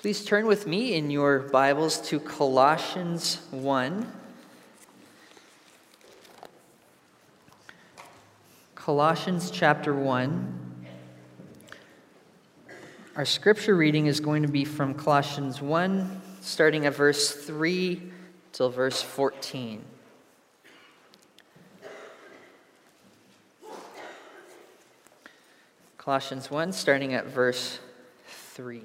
Please turn with me in your Bibles to Colossians 1. Colossians chapter 1. Our scripture reading is going to be from Colossians 1, starting at verse 3 till verse 14. Colossians 1, starting at verse 3.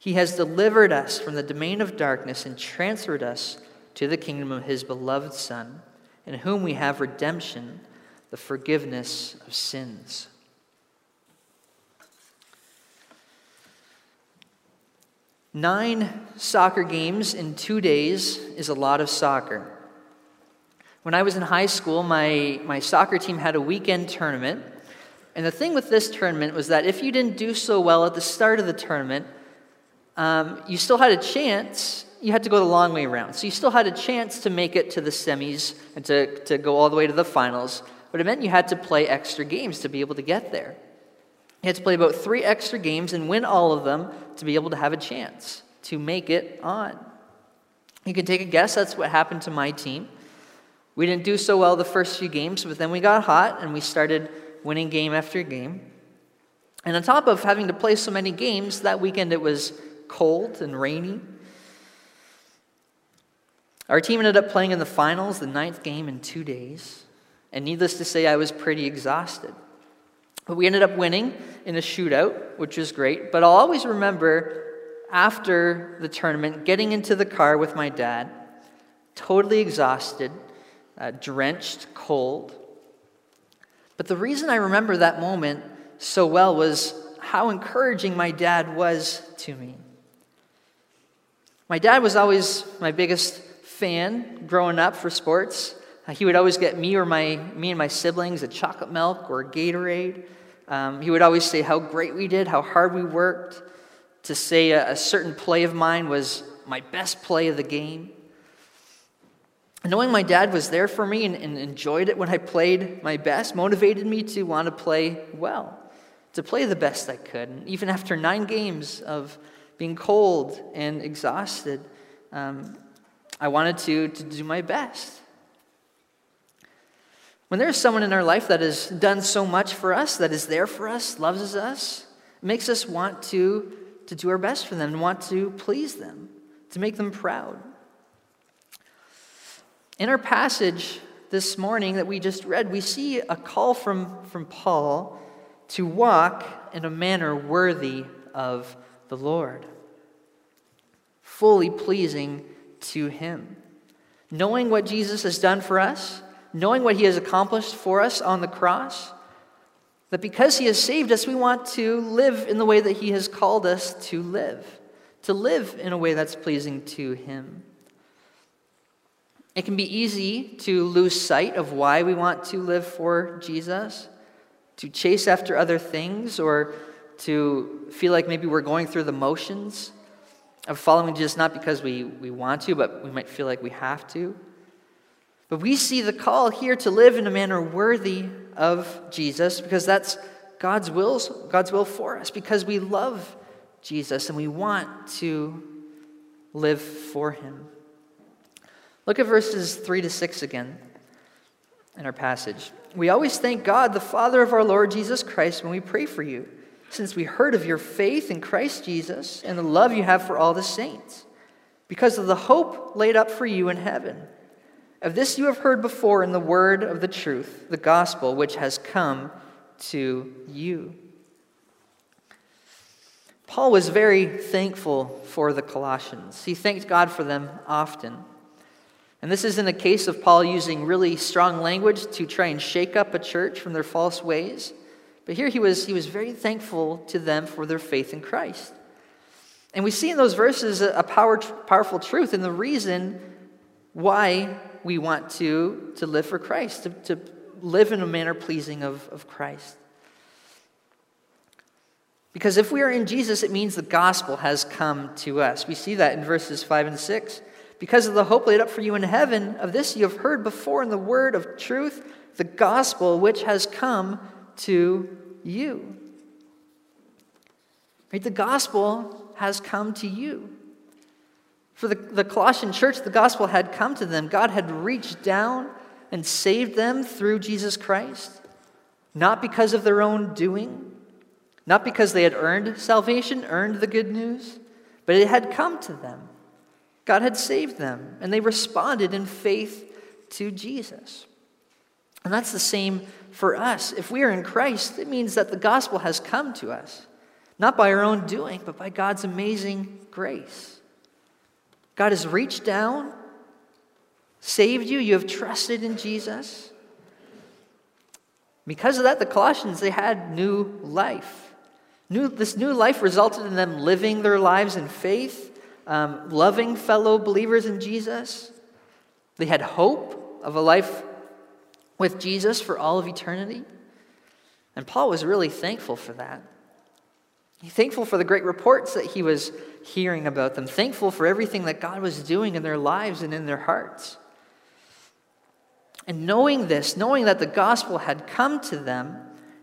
He has delivered us from the domain of darkness and transferred us to the kingdom of his beloved Son, in whom we have redemption, the forgiveness of sins. Nine soccer games in two days is a lot of soccer. When I was in high school, my, my soccer team had a weekend tournament. And the thing with this tournament was that if you didn't do so well at the start of the tournament, um, you still had a chance. You had to go the long way around. So you still had a chance to make it to the semis and to, to go all the way to the finals. But it meant you had to play extra games to be able to get there. You had to play about three extra games and win all of them to be able to have a chance to make it on. You can take a guess, that's what happened to my team. We didn't do so well the first few games, but then we got hot and we started winning game after game. And on top of having to play so many games, that weekend it was cold and rainy. Our team ended up playing in the finals, the ninth game in two days. And needless to say, I was pretty exhausted. But we ended up winning in a shootout, which was great. But I'll always remember after the tournament getting into the car with my dad, totally exhausted, uh, drenched, cold. But the reason I remember that moment so well was how encouraging my dad was to me. My dad was always my biggest fan growing up for sports. Uh, he would always get me or my me and my siblings a chocolate milk or a Gatorade. Um, he would always say how great we did, how hard we worked. To say a, a certain play of mine was my best play of the game. Knowing my dad was there for me and, and enjoyed it when I played my best motivated me to want to play well, to play the best I could. And even after nine games of being cold and exhausted, um, I wanted to, to do my best. When there's someone in our life that has done so much for us, that is there for us, loves us, makes us want to, to do our best for them and want to please them, to make them proud. In our passage this morning that we just read, we see a call from, from Paul to walk in a manner worthy of the Lord, fully pleasing to Him. Knowing what Jesus has done for us, knowing what He has accomplished for us on the cross, that because He has saved us, we want to live in the way that He has called us to live, to live in a way that's pleasing to Him. It can be easy to lose sight of why we want to live for Jesus, to chase after other things, or to feel like maybe we're going through the motions. of following Jesus not because we, we want to, but we might feel like we have to. But we see the call here to live in a manner worthy of Jesus because that's God's will, God's will for us, because we love Jesus and we want to live for him. Look at verses 3 to 6 again in our passage. We always thank God, the Father of our Lord Jesus Christ, when we pray for you, since we heard of your faith in Christ Jesus and the love you have for all the saints, because of the hope laid up for you in heaven. Of this you have heard before in the word of the truth, the gospel, which has come to you. Paul was very thankful for the Colossians. He thanked God for them often. And this isn't a case of Paul using really strong language to try and shake up a church from their false ways. But here he was, he was very thankful to them for their faith in Christ. And we see in those verses a power, powerful truth and the reason why we want to, to live for Christ, to, to live in a manner pleasing of, of Christ. Because if we are in Jesus, it means the gospel has come to us. We see that in verses 5 and 6. Because of the hope laid up for you in heaven, of this you have heard before in the word of truth, the gospel which has come to you. Right? The gospel has come to you. For the, the Colossian church, the gospel had come to them. God had reached down and saved them through Jesus Christ, not because of their own doing, not because they had earned salvation, earned the good news, but it had come to them. God had saved them, and they responded in faith to Jesus. And that's the same for us. If we are in Christ, it means that the gospel has come to us, not by our own doing, but by God's amazing grace. God has reached down, saved you, you have trusted in Jesus. Because of that, the Colossians, they had new life. New, this new life resulted in them living their lives in faith, um, loving fellow believers in Jesus. They had hope of a life with Jesus for all of eternity. And Paul was really thankful for that. Thankful for the great reports that he was hearing about them, thankful for everything that God was doing in their lives and in their hearts. And knowing this, knowing that the gospel had come to them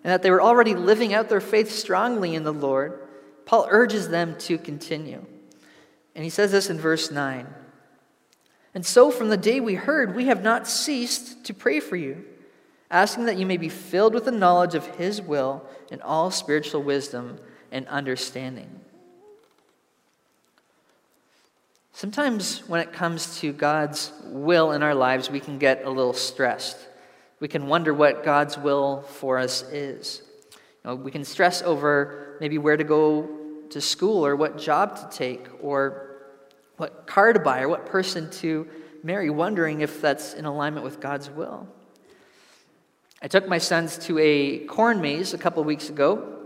and that they were already living out their faith strongly in the Lord, Paul urges them to continue. And he says this in verse 9. And so, from the day we heard, we have not ceased to pray for you, asking that you may be filled with the knowledge of his will and all spiritual wisdom and understanding. Sometimes, when it comes to God's will in our lives, we can get a little stressed. We can wonder what God's will for us is. You know, we can stress over maybe where to go to school or what job to take or what car to buy or what person to marry, wondering if that's in alignment with God's will. I took my sons to a corn maze a couple weeks ago,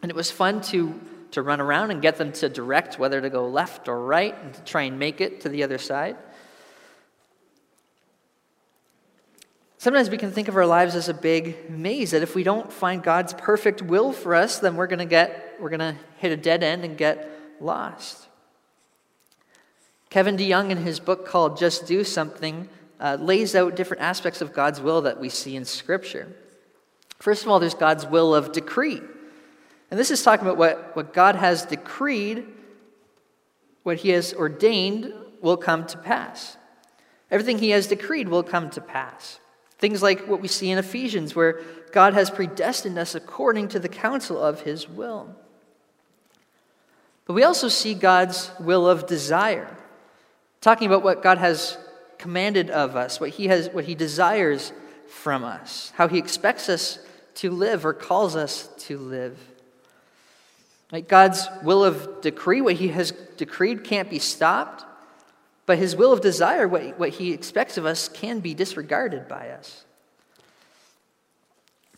and it was fun to, to run around and get them to direct whether to go left or right and to try and make it to the other side. Sometimes we can think of our lives as a big maze that if we don't find God's perfect will for us, then we're going to get we're going to hit a dead end and get lost. Kevin DeYoung, in his book called Just Do Something, uh, lays out different aspects of God's will that we see in Scripture. First of all, there's God's will of decree. And this is talking about what, what God has decreed, what He has ordained will come to pass. Everything He has decreed will come to pass. Things like what we see in Ephesians, where God has predestined us according to the counsel of His will. But we also see God's will of desire, talking about what God has commanded of us, what He, has, what he desires from us, how He expects us to live or calls us to live. Right? God's will of decree, what he has decreed, can't be stopped, but his will of desire, what, what he expects of us, can be disregarded by us.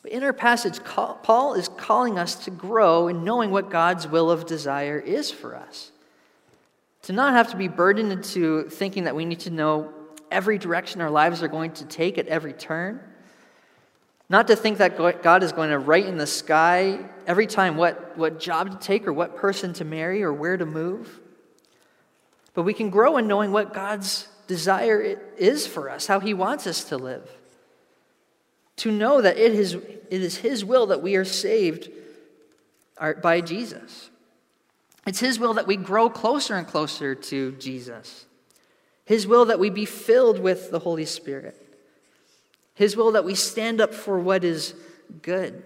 But in our passage, Paul is calling us to grow in knowing what God's will of desire is for us. To not have to be burdened into thinking that we need to know every direction our lives are going to take at every turn not to think that God is going to write in the sky every time what, what job to take or what person to marry or where to move. but we can grow in knowing what God's desire is for us, how He wants us to live. To know that it is, it is His will that we are saved by Jesus. It's His will that we grow closer and closer to Jesus. His will that we be filled with the Holy Spirit. His will that we stand up for what is good.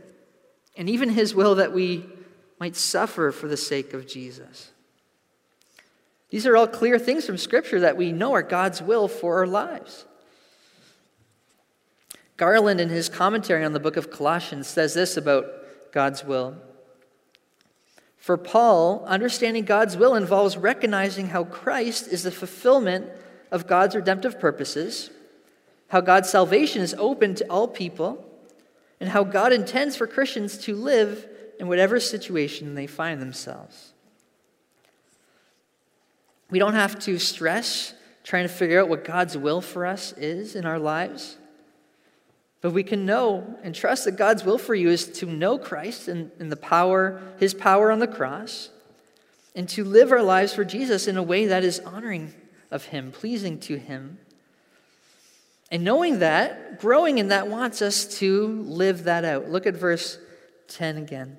And even His will that we might suffer for the sake of Jesus. These are all clear things from Scripture that we know are God's will for our lives. Garland, in his commentary on the book of Colossians, says this about God's will. For Paul, understanding God's will involves recognizing how Christ is the fulfillment of God's redemptive purposes, how God's salvation is open to all people, and how God intends for Christians to live in whatever situation they find themselves. We don't have to stress trying to figure out what God's will for us is in our lives. But we can know and trust that God's will for you is to know Christ and, and the power, his power on the cross, and to live our lives for Jesus in a way that is honoring of him, pleasing to him. And knowing that, growing in that wants us to live that out. Look at verse 10 again.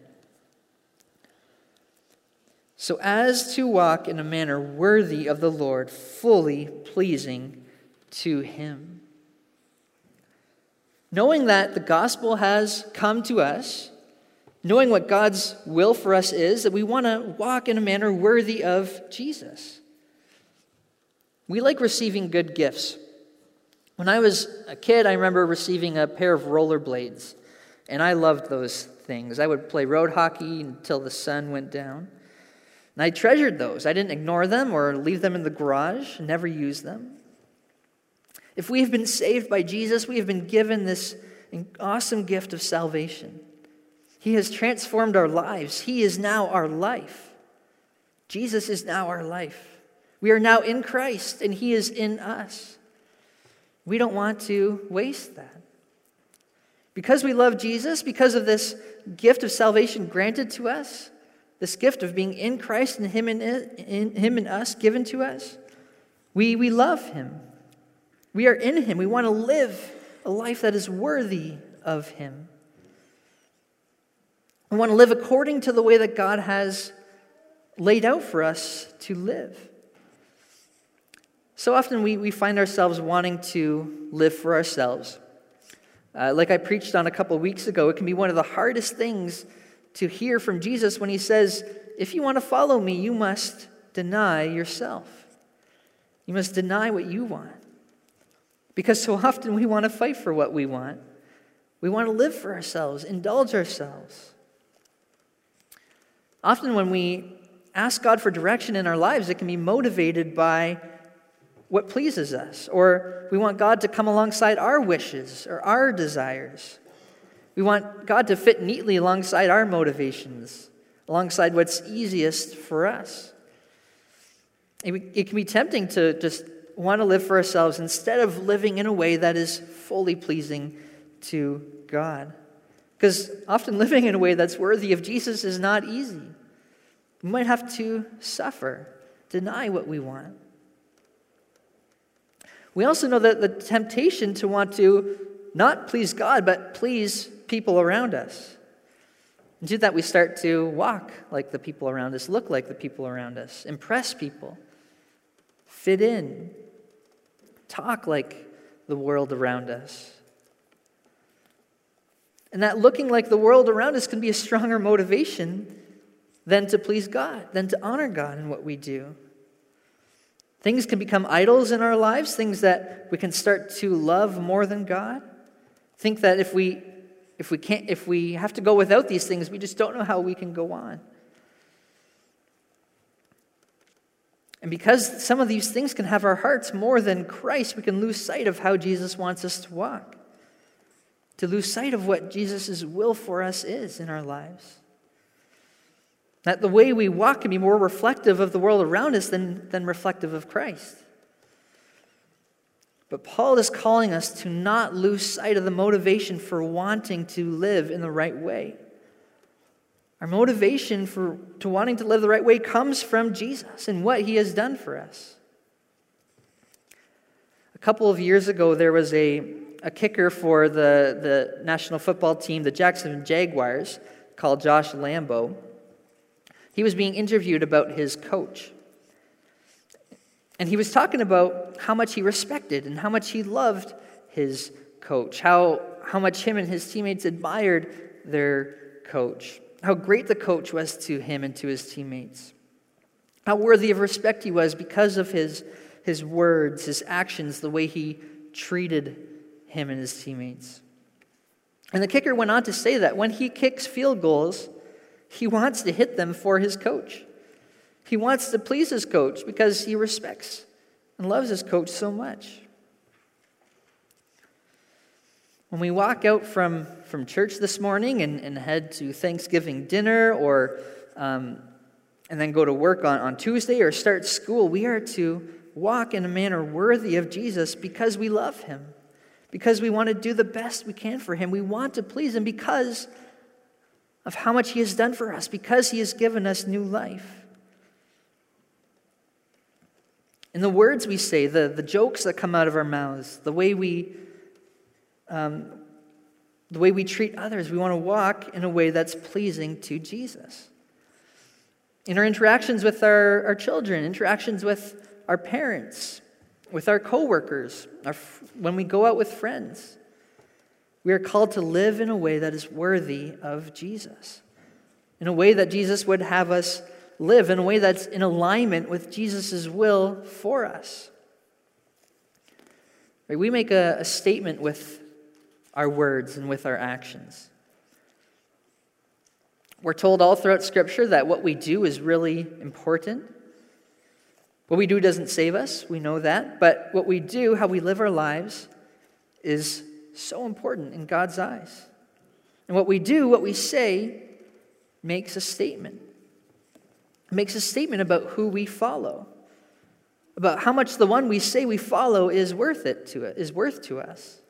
So as to walk in a manner worthy of the Lord, fully pleasing to him knowing that the gospel has come to us, knowing what God's will for us is, that we want to walk in a manner worthy of Jesus. We like receiving good gifts. When I was a kid, I remember receiving a pair of rollerblades, and I loved those things. I would play road hockey until the sun went down. And I treasured those. I didn't ignore them or leave them in the garage, never use them. If we have been saved by Jesus, we have been given this awesome gift of salvation. He has transformed our lives. He is now our life. Jesus is now our life. We are now in Christ, and He is in us. We don't want to waste that. Because we love Jesus, because of this gift of salvation granted to us, this gift of being in Christ and Him and, in, him and us given to us, we, we love Him. We are in Him. We want to live a life that is worthy of Him. We want to live according to the way that God has laid out for us to live. So often we, we find ourselves wanting to live for ourselves. Uh, like I preached on a couple weeks ago, it can be one of the hardest things to hear from Jesus when he says, If you want to follow me, you must deny yourself. You must deny what you want. Because so often we want to fight for what we want. We want to live for ourselves, indulge ourselves. Often when we ask God for direction in our lives, it can be motivated by what pleases us, or we want God to come alongside our wishes or our desires. We want God to fit neatly alongside our motivations, alongside what's easiest for us. It, can be tempting to just want to live for ourselves instead of living in a way that is fully pleasing to God. Because often living in a way that's worthy of Jesus is not easy. We might have to suffer, deny what we want. We also know that the temptation to want to not please God, but please people around us. And do that, we start to walk like the people around us, look like the people around us, impress people, fit in, talk like the world around us. And that looking like the world around us can be a stronger motivation than to please God, than to honor God in what we do. Things can become idols in our lives, things that we can start to love more than God. Think that if we if we can't if we have to go without these things, we just don't know how we can go on. And because some of these things can have our hearts more than Christ, we can lose sight of how Jesus wants us to walk, to lose sight of what Jesus' will for us is in our lives. That the way we walk can be more reflective of the world around us than, than reflective of Christ. But Paul is calling us to not lose sight of the motivation for wanting to live in the right way. Our motivation for to wanting to live the right way comes from Jesus and what he has done for us. A couple of years ago, there was a, a kicker for the, the national football team, the Jackson Jaguars, called Josh Lambo. He was being interviewed about his coach. And he was talking about how much he respected and how much he loved his coach, how, how much him and his teammates admired their coach, how great the coach was to him and to his teammates, how worthy of respect he was because of his, his words, his actions, the way he treated him and his teammates. And the kicker went on to say that when he kicks field goals, he wants to hit them for his coach. He wants to please his coach because he respects and loves his coach so much. When we walk out from, from church this morning and, and head to Thanksgiving dinner or um, and then go to work on, on Tuesday or start school, we are to walk in a manner worthy of Jesus because we love him, because we want to do the best we can for him. We want to please him because of how much he has done for us, because he has given us new life. In the words we say, the, the jokes that come out of our mouths, the way we um, the way we treat others, we want to walk in a way that's pleasing to Jesus. In our interactions with our, our children, interactions with our parents, with our coworkers, our, when we go out with friends, we are called to live in a way that is worthy of Jesus, in a way that Jesus would have us live in a way that's in alignment with Jesus' will for us. We make a, a statement with our words and with our actions. We're told all throughout Scripture that what we do is really important. What we do doesn't save us, we know that, but what we do, how we live our lives, is so important in God's eyes. And what we do, what we say, makes a statement makes a statement about who we follow, about how much the one we say we follow is worth it to it, is worth to us.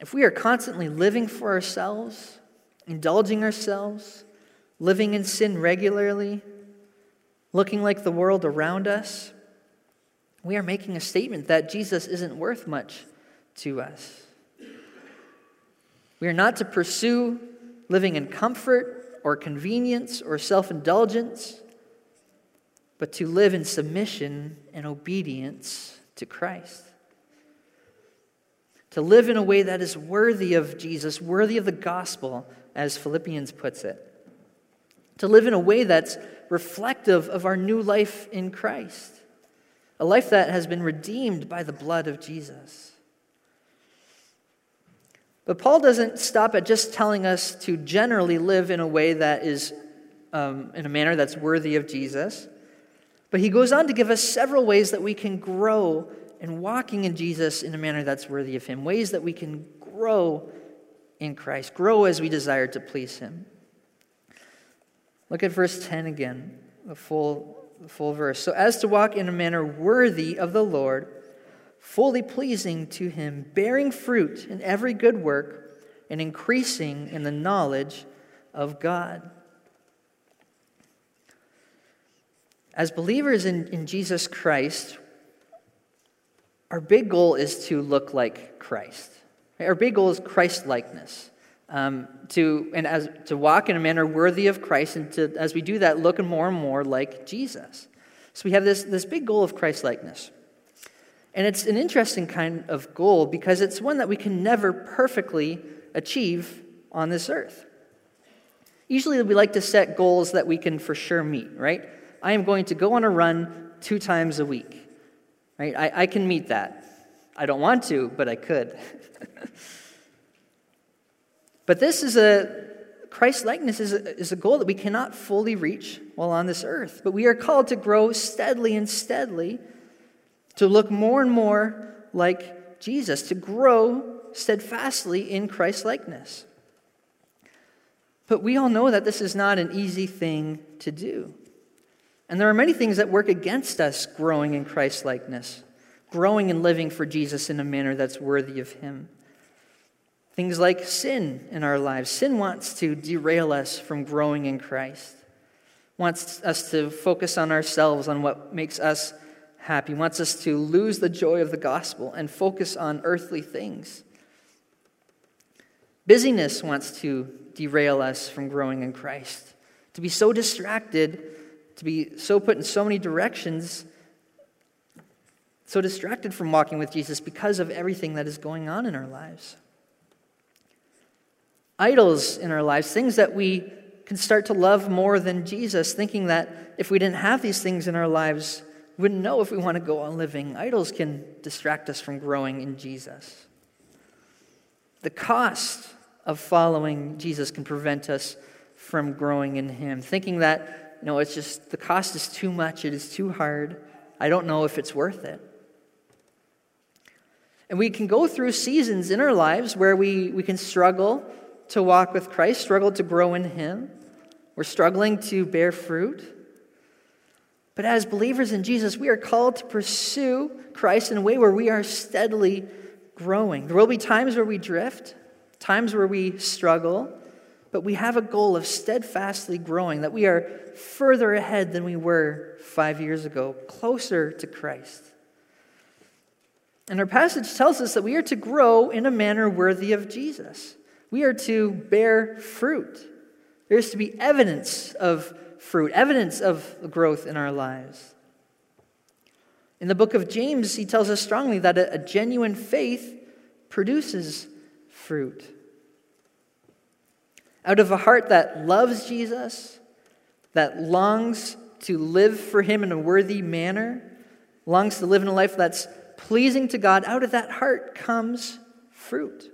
If we are constantly living for ourselves, indulging ourselves, living in sin regularly, looking like the world around us, we are making a statement that Jesus isn't worth much to us. We are not to pursue living in comfort or convenience or self indulgence, but to live in submission and obedience to Christ. To live in a way that is worthy of Jesus, worthy of the gospel, as Philippians puts it. To live in a way that's reflective of our new life in Christ, a life that has been redeemed by the blood of Jesus. But Paul doesn't stop at just telling us to generally live in a way that is, um, in a manner that's worthy of Jesus. But he goes on to give us several ways that we can grow in walking in Jesus in a manner that's worthy of him, ways that we can grow in Christ, grow as we desire to please him. Look at verse 10 again, the full, the full verse. So, as to walk in a manner worthy of the Lord, fully pleasing to Him, bearing fruit in every good work, and increasing in the knowledge of God. As believers in, in Jesus Christ, our big goal is to look like Christ. Our big goal is Christ likeness. Um, to and as to walk in a manner worthy of Christ, and to as we do that, look more and more like Jesus. So we have this, this big goal of Christ likeness. And it's an interesting kind of goal because it's one that we can never perfectly achieve on this earth. Usually, we like to set goals that we can for sure meet, right? I am going to go on a run two times a week, right? I, I can meet that. I don't want to, but I could. but this is a Christ likeness is is a goal that we cannot fully reach while on this earth. But we are called to grow steadily and steadily to look more and more like Jesus, to grow steadfastly in Christ likeness. But we all know that this is not an easy thing to do. And there are many things that work against us growing in Christ likeness, growing and living for Jesus in a manner that's worthy of Him. Things like sin in our lives. Sin wants to derail us from growing in Christ, wants us to focus on ourselves, on what makes us happy, wants us to lose the joy of the gospel and focus on earthly things. Busyness wants to derail us from growing in Christ, to be so distracted, to be so put in so many directions, so distracted from walking with Jesus because of everything that is going on in our lives. Idols in our lives, things that we can start to love more than Jesus, thinking that if we didn't have these things in our lives, we wouldn't know if we want to go on living. Idols can distract us from growing in Jesus. The cost of following Jesus can prevent us from growing in Him, thinking that, know, it's just the cost is too much, it is too hard. I don't know if it's worth it. And we can go through seasons in our lives where we, we can struggle to walk with Christ, struggle to grow in Him. We're struggling to bear fruit. But as believers in Jesus, we are called to pursue Christ in a way where we are steadily growing. There will be times where we drift, times where we struggle, but we have a goal of steadfastly growing, that we are further ahead than we were five years ago, closer to Christ. And our passage tells us that we are to grow in a manner worthy of Jesus. We are to bear fruit. There is to be evidence of fruit, evidence of growth in our lives. In the book of James, he tells us strongly that a, genuine faith produces fruit. Out of a heart that loves Jesus, that longs to live for him in a worthy manner, longs to live in a life that's pleasing to God, out of that heart comes fruit.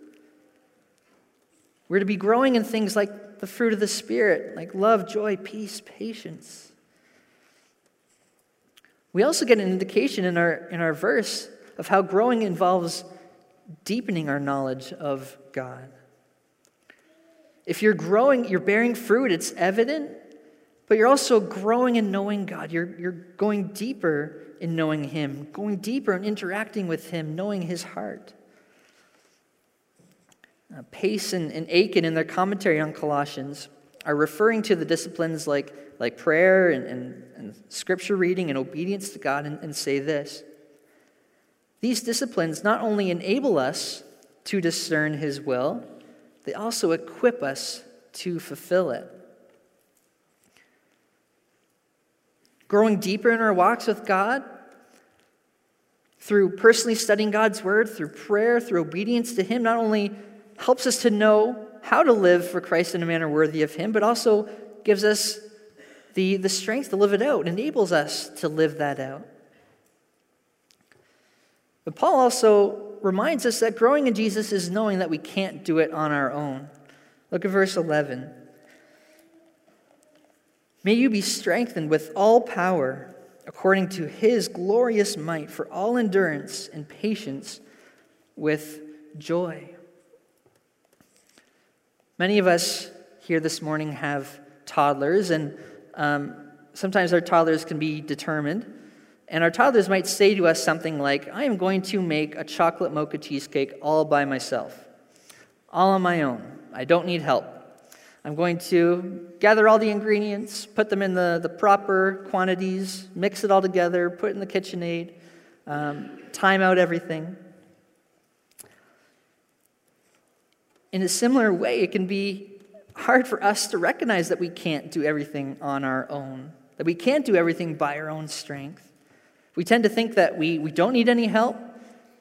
We're to be growing in things like the fruit of the Spirit, like love, joy, peace, patience. We also get an indication in our, in our verse of how growing involves deepening our knowledge of God. If you're growing, you're bearing fruit, it's evident, but you're also growing in knowing God. You're, you're going deeper in knowing Him, going deeper in interacting with Him, knowing His heart. Uh, Pace and, and Akin, in their commentary on Colossians, are referring to the disciplines like, like prayer and, and, and scripture reading and obedience to God and, and say this These disciplines not only enable us to discern His will, they also equip us to fulfill it. Growing deeper in our walks with God, through personally studying God's word, through prayer, through obedience to Him, not only helps us to know how to live for Christ in a manner worthy of Him, but also gives us the, the strength to live it out, enables us to live that out. But Paul also reminds us that growing in Jesus is knowing that we can't do it on our own. Look at verse 11. May you be strengthened with all power according to his glorious might for all endurance and patience with joy Many of us here this morning have toddlers, and um, sometimes our toddlers can be determined. And our toddlers might say to us something like, I am going to make a chocolate mocha cheesecake all by myself, all on my own. I don't need help. I'm going to gather all the ingredients, put them in the, the proper quantities, mix it all together, put it in the KitchenAid, um, time out everything. In a similar way, it can be hard for us to recognize that we can't do everything on our own, that we can't do everything by our own strength. We tend to think that we, we don't need any help,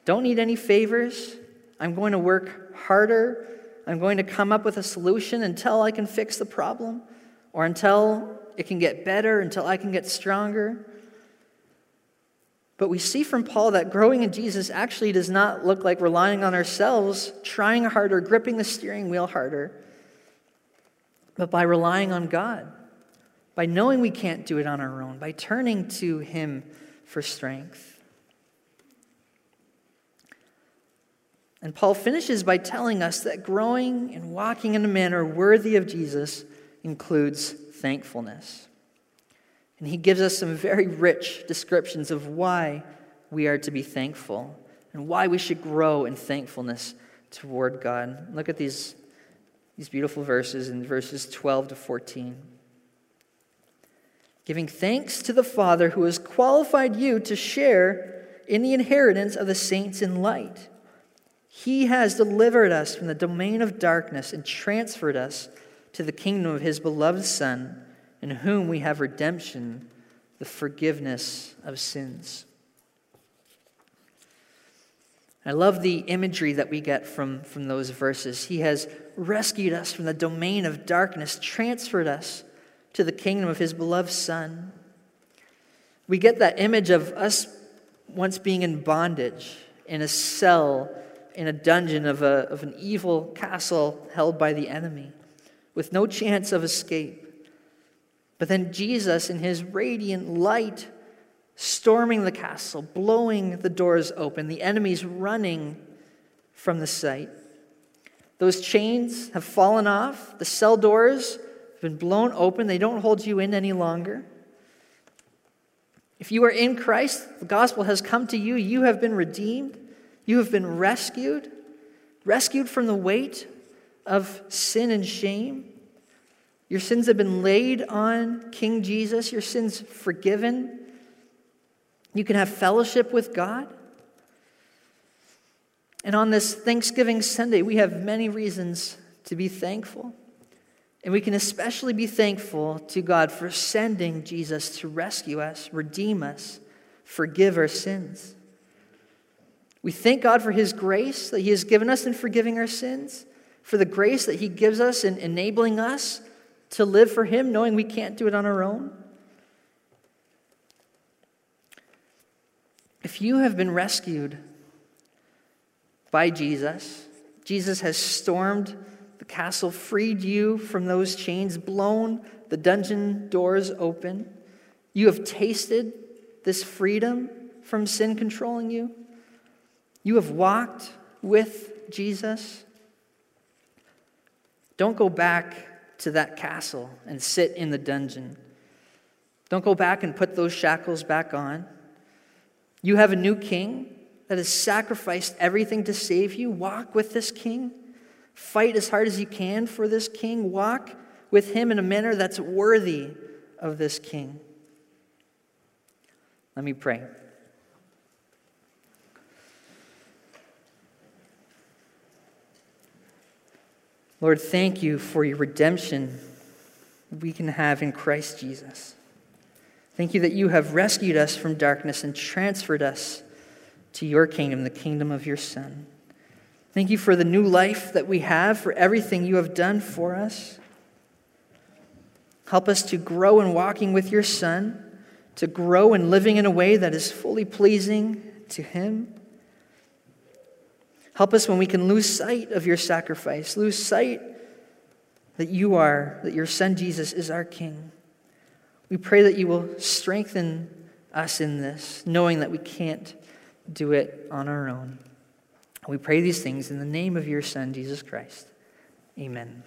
don't need any favors. I'm going to work harder. I'm going to come up with a solution until I can fix the problem or until it can get better, until I can get stronger. But we see from Paul that growing in Jesus actually does not look like relying on ourselves, trying harder, gripping the steering wheel harder, but by relying on God, by knowing we can't do it on our own, by turning to Him for strength. And Paul finishes by telling us that growing and walking in a manner worthy of Jesus includes thankfulness. And he gives us some very rich descriptions of why we are to be thankful and why we should grow in thankfulness toward God. Look at these, these beautiful verses in verses 12 to 14. Giving thanks to the Father who has qualified you to share in the inheritance of the saints in light. He has delivered us from the domain of darkness and transferred us to the kingdom of his beloved Son, in whom we have redemption, the forgiveness of sins. I love the imagery that we get from, from those verses. He has rescued us from the domain of darkness, transferred us to the kingdom of his beloved Son. We get that image of us once being in bondage, in a cell, in a dungeon of, a, of an evil castle held by the enemy, with no chance of escape. But then Jesus, in his radiant light, storming the castle, blowing the doors open, the enemies running from the sight. Those chains have fallen off, the cell doors been blown open, they don't hold you in any longer. If you are in Christ, the gospel has come to you, you have been redeemed, you have been rescued, rescued from the weight of sin and shame. Your sins have been laid on King Jesus, your sins forgiven. You can have fellowship with God. And on this Thanksgiving Sunday, we have many reasons to be thankful. And we can especially be thankful to God for sending Jesus to rescue us, redeem us, forgive our sins. We thank God for His grace that He has given us in forgiving our sins, for the grace that He gives us in enabling us to live for Him, knowing we can't do it on our own. If you have been rescued by Jesus, Jesus has stormed castle, freed you from those chains, blown the dungeon doors open. You have tasted this freedom from sin controlling you. You have walked with Jesus. Don't go back to that castle and sit in the dungeon. Don't go back and put those shackles back on. You have a new king that has sacrificed everything to save you. Walk with this king. Fight as hard as you can for this king. Walk with him in a manner that's worthy of this king. Let me pray. Lord, thank you for your redemption we can have in Christ Jesus. Thank you that you have rescued us from darkness and transferred us to your kingdom, the kingdom of your Son. Thank you for the new life that we have, for everything you have done for us. Help us to grow in walking with your Son, to grow in living in a way that is fully pleasing to Him. Help us when we can lose sight of your sacrifice, lose sight that you are, that your Son Jesus is our King. We pray that you will strengthen us in this, knowing that we can't do it on our own. We pray these things in the name of your Son, Jesus Christ. Amen.